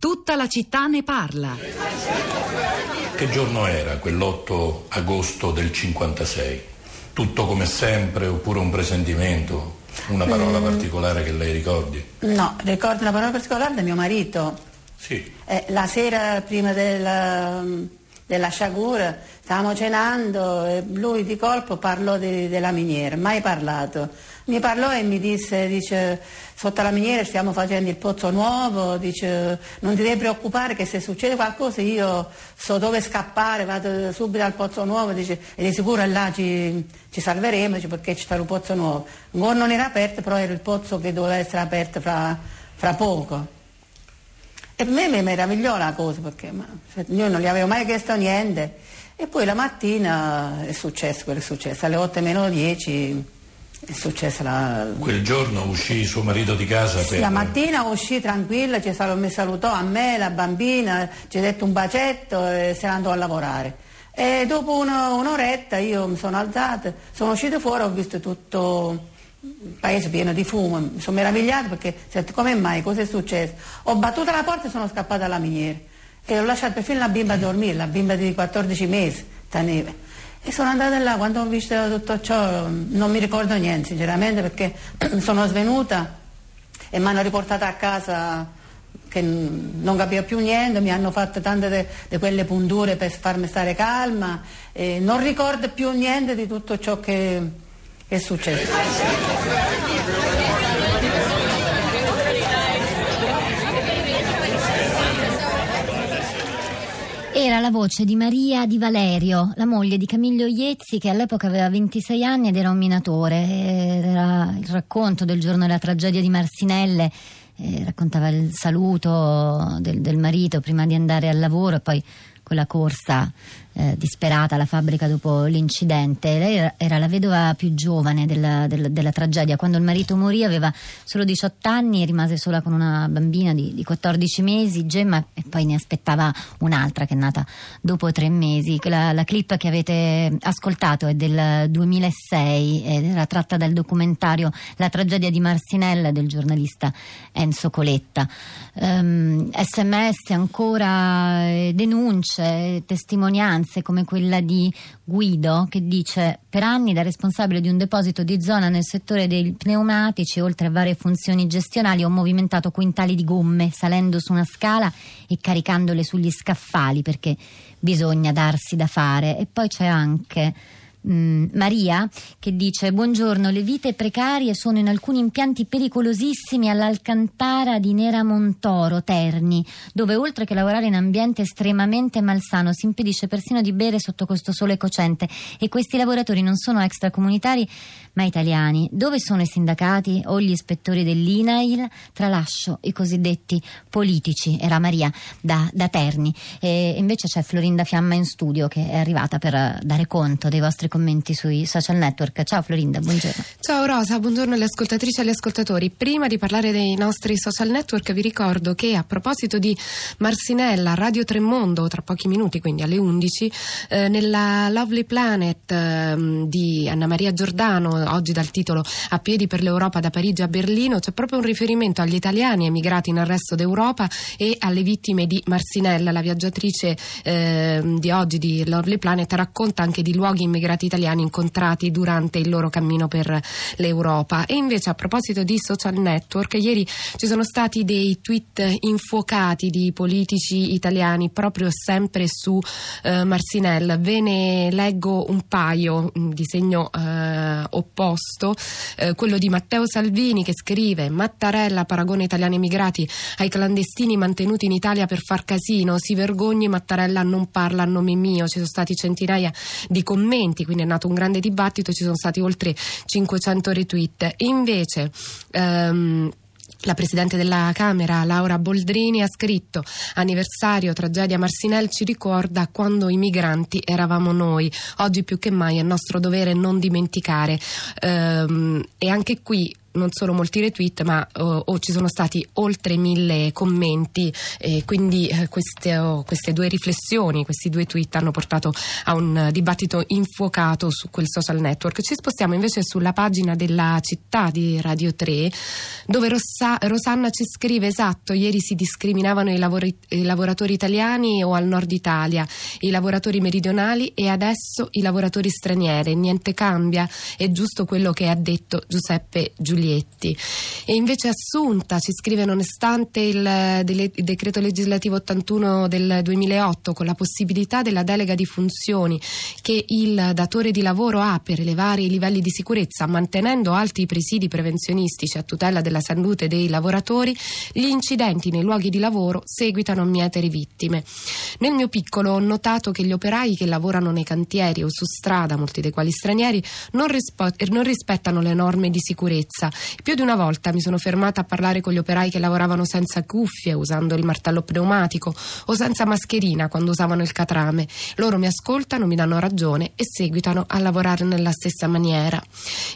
Tutta la città ne parla. Che giorno era quell'8 agosto del 56? Tutto come sempre oppure un presentimento? Una parola mm. particolare che lei ricordi? No, ricordo una parola particolare del mio marito. Sì. Eh, la sera prima della, della sciagura stavamo cenando e lui di colpo parlò di, della miniera, mai parlato. Mi parlò e mi disse, dice, sotto la miniera stiamo facendo il pozzo nuovo, dice, non ti devi preoccupare che se succede qualcosa io so dove scappare, vado subito al pozzo nuovo, dice, e di sicuro là ci, ci salveremo dice, perché c'è il pozzo nuovo. Non era aperto, però era il pozzo che doveva essere aperto fra, fra poco. E per me mi meravigliò la cosa perché ma, cioè, io non gli avevo mai chiesto niente. E poi la mattina è successo quello che è successo, alle 8 meno 10 è successa la... Quel giorno uscì suo marito di casa per... La mattina uscì tranquilla, ci sal- mi salutò a me, la bambina, ci ha detto un bacetto e se ne andò a lavorare. E dopo uno, un'oretta io mi sono alzata, sono uscita fuori, ho visto tutto il paese pieno di fumo, mi sono meravigliata perché sento come mai, cosa è successo? Ho battuto la porta e sono scappata alla miniera e ho lasciato perfino la bimba a dormire, la bimba di 14 mesi, Taneve. E sono andata là, quando ho visto tutto ciò non mi ricordo niente sinceramente perché sono svenuta e mi hanno riportata a casa che non capivo più niente, mi hanno fatto tante di quelle punture per farmi stare calma e non ricordo più niente di tutto ciò che è successo. Era la voce di Maria Di Valerio, la moglie di Camillo Iezzi che all'epoca aveva 26 anni ed era un minatore. Era il racconto del giorno della tragedia di Marsinelle. Eh, raccontava il saluto del, del marito prima di andare al lavoro e poi quella corsa eh, disperata alla fabbrica dopo l'incidente. Lei era la vedova più giovane della, della, della, tragedia. Quando il marito morì aveva solo 18 anni e rimase sola con una bambina di, di 14 mesi, Gemma, e poi ne aspettava un'altra che è nata dopo tre mesi. La, la clip che avete ascoltato è del 2006 ed era tratta dal documentario La tragedia di Marsinella del giornalista Enzo Coletta. Um, ehm, Sms ancora, eh, denunce, testimonianze testimonianze come quella di Guido che dice per anni da responsabile di un deposito di zona nel settore dei pneumatici oltre a varie funzioni gestionali ho movimentato quintali di gomme salendo su una scala e caricandole sugli scaffali perché bisogna darsi da fare. E poi c'è anche Mm, Maria che dice buongiorno le vite precarie sono in alcuni impianti pericolosissimi all'Alcantara di Nera Montoro Terni dove oltre che lavorare in ambiente estremamente malsano si impedisce persino di bere sotto questo sole cocente. E questi lavoratori non sono extracomunitari ma italiani. Dove sono i sindacati o gli ispettori dell'INAIL? Tralascio i cosiddetti politici. Era Maria da, da Terni. E invece c'è Florinda Fiamma in studio che è arrivata per dare conto dei vostri commenti sui social network. Ciao Florinda, buongiorno. Ciao Rosa, buongiorno alle ascoltatrici e agli ascoltatori. Prima di parlare dei nostri social network vi ricordo che a proposito di Marsinella, Radio Tremondo, tra pochi minuti, quindi alle 11, eh, nella Lovely Planet eh, di Anna Maria Giordano, oggi dal titolo A piedi per l'Europa da Parigi a Berlino, c'è proprio un riferimento agli italiani emigrati nel resto d'Europa e alle vittime di Marsinella. La viaggiatrice eh, di oggi di Lovely Planet racconta anche di luoghi immigrati immigrati italiani incontrati durante il loro cammino per l'Europa. E invece a proposito di social network, ieri ci sono stati dei tweet infuocati di politici italiani proprio sempre su eh, Marsinel. Ve ne leggo un paio di segno eh, opposto, eh, quello di Matteo Salvini che scrive Mattarella paragone italiani emigrati ai clandestini mantenuti in Italia per far casino, si vergogni Mattarella non parla a nome mio, ci sono stati centinaia di commenti quindi è nato un grande dibattito, ci sono stati oltre 500 retweet. Invece ehm, la Presidente della Camera, Laura Boldrini, ha scritto anniversario tragedia Marsinel ci ricorda quando i migranti eravamo noi. Oggi più che mai è nostro dovere non dimenticare. Ehm, e anche qui non solo molti retweet, ma oh, oh, ci sono stati oltre mille commenti e quindi eh, queste, oh, queste, due riflessioni, questi due tweet hanno portato a un dibattito infuocato su quel social network. Ci spostiamo invece sulla pagina della città di Radio 3, dove Rossa, Rosanna ci scrive esatto, ieri si discriminavano i, lavori, i lavoratori italiani o al nord Italia, i lavoratori meridionali e adesso i lavoratori stranieri, niente cambia, è giusto quello che ha detto Giuseppe Giuliani. Giulietti. E invece Assunta ci scrive nonostante il, il decreto legislativo 81 del 2008 con la possibilità della delega di funzioni che il datore di lavoro ha per elevare i livelli di sicurezza mantenendo alti i presidi prevenzionistici a tutela della salute dei lavoratori, gli incidenti nei luoghi di lavoro seguitano mietere vittime. Nel mio piccolo ho notato che gli operai che lavorano nei cantieri o su strada, molti dei quali stranieri, non, rispo- non rispettano le norme di sicurezza più di una volta mi sono fermata a parlare con gli operai che lavoravano senza cuffie, usando il martello pneumatico o senza mascherina quando usavano il catrame. Loro mi ascoltano, mi danno ragione e seguitano a lavorare nella stessa maniera.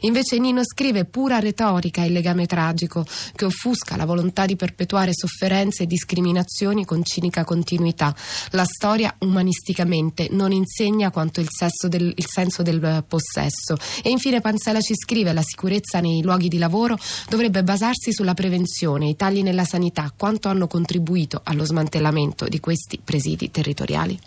Invece Nino scrive pura retorica il legame tragico che offusca la volontà di perpetuare sofferenze e discriminazioni con cinica continuità. La storia umanisticamente non insegna quanto il, del, il senso del possesso. E infine Panzella ci scrive la sicurezza nei luoghi di lavoro dovrebbe basarsi sulla prevenzione, i tagli nella sanità, quanto hanno contribuito allo smantellamento di questi presidi territoriali.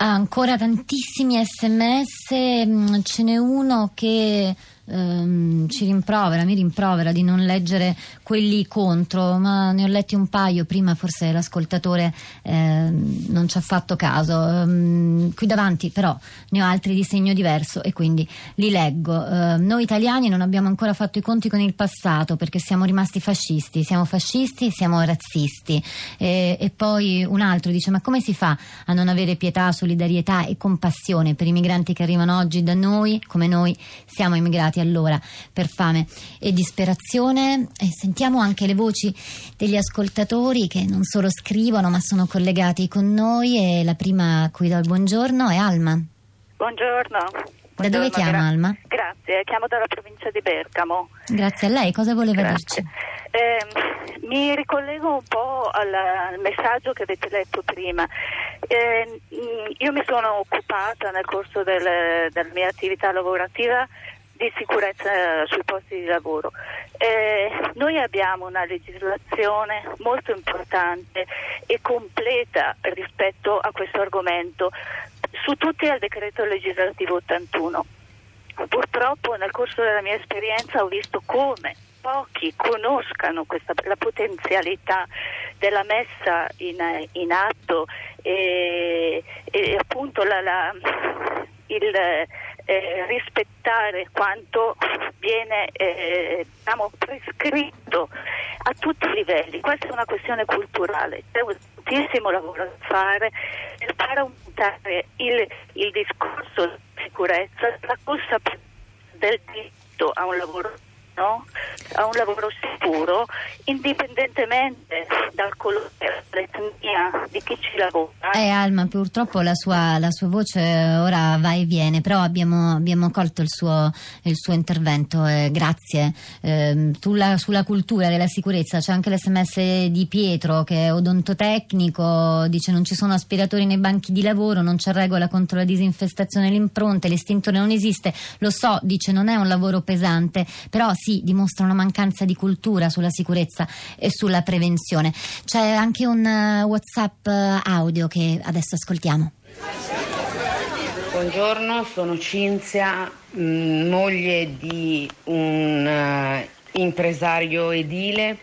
Ancora tantissimi sms, mm, ce n'è uno che ehm, ci rimprovera, mi rimprovera di non leggere quelli contro, ma ne ho letti un paio, prima forse l'ascoltatore ehm, non ci ha fatto caso. Ehm, qui davanti però ne ho altri di segno diverso e quindi li leggo. Ehm, noi italiani non abbiamo ancora fatto i conti con il passato perché siamo rimasti fascisti, siamo fascisti, siamo razzisti. E, e poi un altro dice ma come si fa a non avere pietà, solidarietà e compassione per i migranti che arrivano oggi da noi, come noi siamo immigrati morti allora per fame e disperazione. E sentiamo anche le voci degli ascoltatori che non solo scrivono ma sono collegati con noi e la prima a cui do il buongiorno è Alma. Buongiorno. Da dove chiama gra- Alma? Grazie, chiamo dalla provincia di Bergamo. Grazie a lei, cosa voleva Grazie. dirci? Eh, mi ricollego un po' al messaggio che avete letto prima. Eh, io mi sono occupata nel corso del, della mia attività lavorativa di sicurezza sui posti di lavoro. Eh, noi abbiamo una legislazione molto importante e completa rispetto a questo argomento, su tutti al decreto legislativo 81. Purtroppo nel corso della mia esperienza ho visto come pochi conoscano questa, la potenzialità della messa in, in atto e, e appunto la, la, il eh, rispettare quanto viene eh, diciamo, prescritto a tutti i livelli. Questa è una questione culturale, c'è un tantissimo lavoro da fare per far aumentare il, il discorso di sicurezza, la consapevolezza del diritto a un lavoro no? a un lavoro sicuro indipendentemente dal colore, dall'etnia di chi ci lavora. Eh Alma, purtroppo la sua, la sua voce ora va e viene, però abbiamo, abbiamo colto il suo, il suo intervento, eh, grazie. Eh, sulla, sulla, cultura della sicurezza c'è anche l'SMS di Pietro che è odontotecnico, dice non ci sono aspiratori nei banchi di lavoro, non c'è regola contro la disinfestazione e impronte, l'estintore non esiste, lo so, dice non è un lavoro pesante, però sì sì dimostra una mancanza di cultura sulla sicurezza e sulla prevenzione. C'è anche un uh, WhatsApp uh, audio che adesso ascoltiamo. Buongiorno, sono Cinzia, mm, moglie di un uh, impresario edile.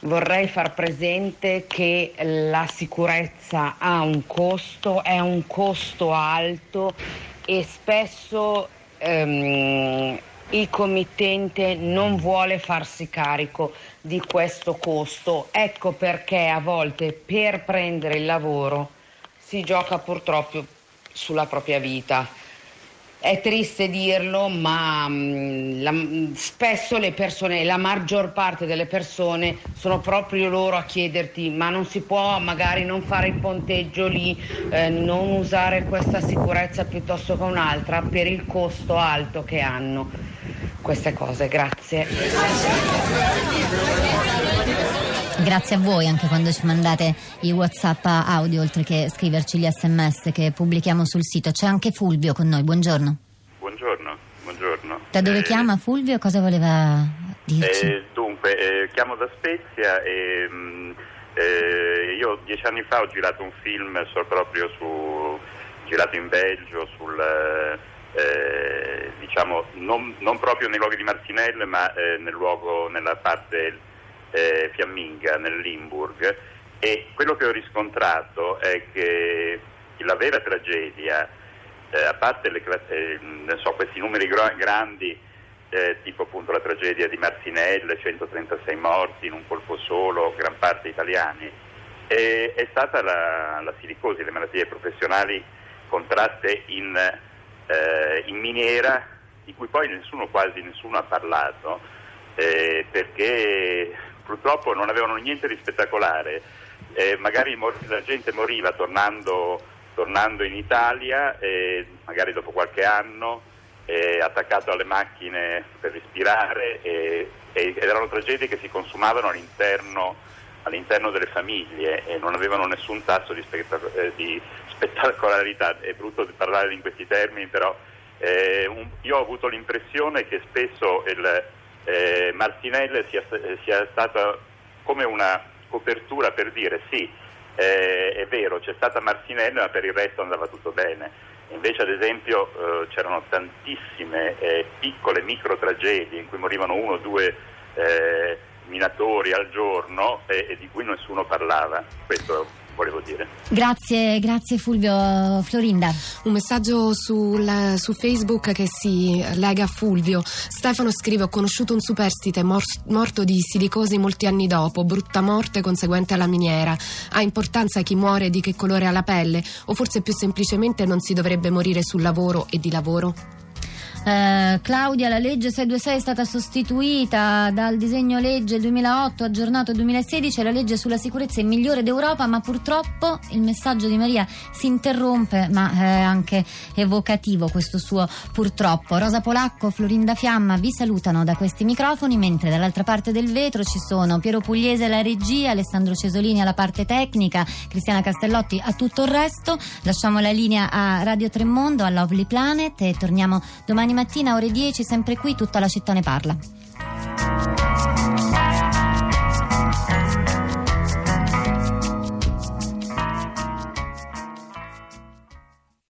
Vorrei far presente che la sicurezza ha un costo, è un costo alto e spesso ehm, il committente non vuole farsi carico di questo costo. Ecco perché a volte per prendere il lavoro si gioca purtroppo sulla propria vita. È triste dirlo, ma mh, la, spesso le persone, la maggior parte delle persone sono proprio loro a chiederti ma non si può magari non fare il ponteggio lì, eh, non usare questa sicurezza piuttosto che un'altra per il costo alto che hanno. Queste cose. Grazie. Grazie a voi anche quando ci mandate i WhatsApp audio oltre che scriverci gli sms che pubblichiamo sul sito. C'è anche Fulvio con noi, buongiorno. Buongiorno, buongiorno. Da dove Eh, chiama Fulvio? Cosa voleva dirci? eh, dunque, eh, chiamo da Spezia e mh, eh, io dieci anni fa ho girato un film so- proprio su, girato in Belgio sul, eh, diciamo, non, non proprio nei luoghi di Martinelle ma eh, nel luogo, nella parte eh, fiamminga, nel Limburg. E quello che ho riscontrato è che la vera tragedia, eh, a parte le eh, so, questi numeri gro- grandi, eh, tipo appunto la tragedia di Martinelle, 136 morti in un colpo solo, gran parte italiani, è stata la, la silicosi, le malattie professionali contratte in, eh, in miniera, di cui poi nessuno, quasi nessuno ha parlato, eh, perché purtroppo non avevano niente di spettacolare. Eh, magari mor- la gente moriva tornando, tornando in Italia, magari dopo qualche anno, eh, attaccato alle macchine per respirare ed erano tragedie che si consumavano all'interno, all'interno delle famiglie e non avevano nessun tasso di, spettac- eh, di spettacolarità. È brutto parlare in questi termini, però eh, un- io ho avuto l'impressione che spesso il eh, Martinelle sia, sia stata come una copertura per dire sì, eh, è vero, c'è stata Martinelle, ma per il resto andava tutto bene. Invece, ad esempio, eh, c'erano tantissime eh, piccole micro tragedie in cui morivano uno o due eh, minatori al giorno e, e di cui nessuno parlava. Questo volevo dire. Grazie, grazie Fulvio. Florinda. Un messaggio sul- su Facebook che si lega a Fulvio. Stefano scrive: Ho conosciuto un superstite mor- morto di silicosi molti anni dopo, brutta morte conseguente alla miniera. Ha importanza chi muore e di che colore ha la pelle? O forse più semplicemente non si dovrebbe morire sul lavoro e di lavoro? Eh, Claudia, la legge 626 è stata sostituita dal disegno legge 2008 aggiornato 2016. La legge sulla sicurezza è migliore d'Europa, ma purtroppo il messaggio di Maria si interrompe, ma è anche evocativo questo suo purtroppo. Rosa Polacco, Florinda Fiamma vi salutano da questi microfoni, mentre dall'altra parte del vetro ci sono Piero Pugliese alla regia, Alessandro Cesolini alla parte tecnica, Cristiana Castellotti a tutto il resto. Lasciamo la linea a Radio Tremondo, a Lovely Planet e torniamo domani mattina ore 10, sempre qui, tutta la città ne parla.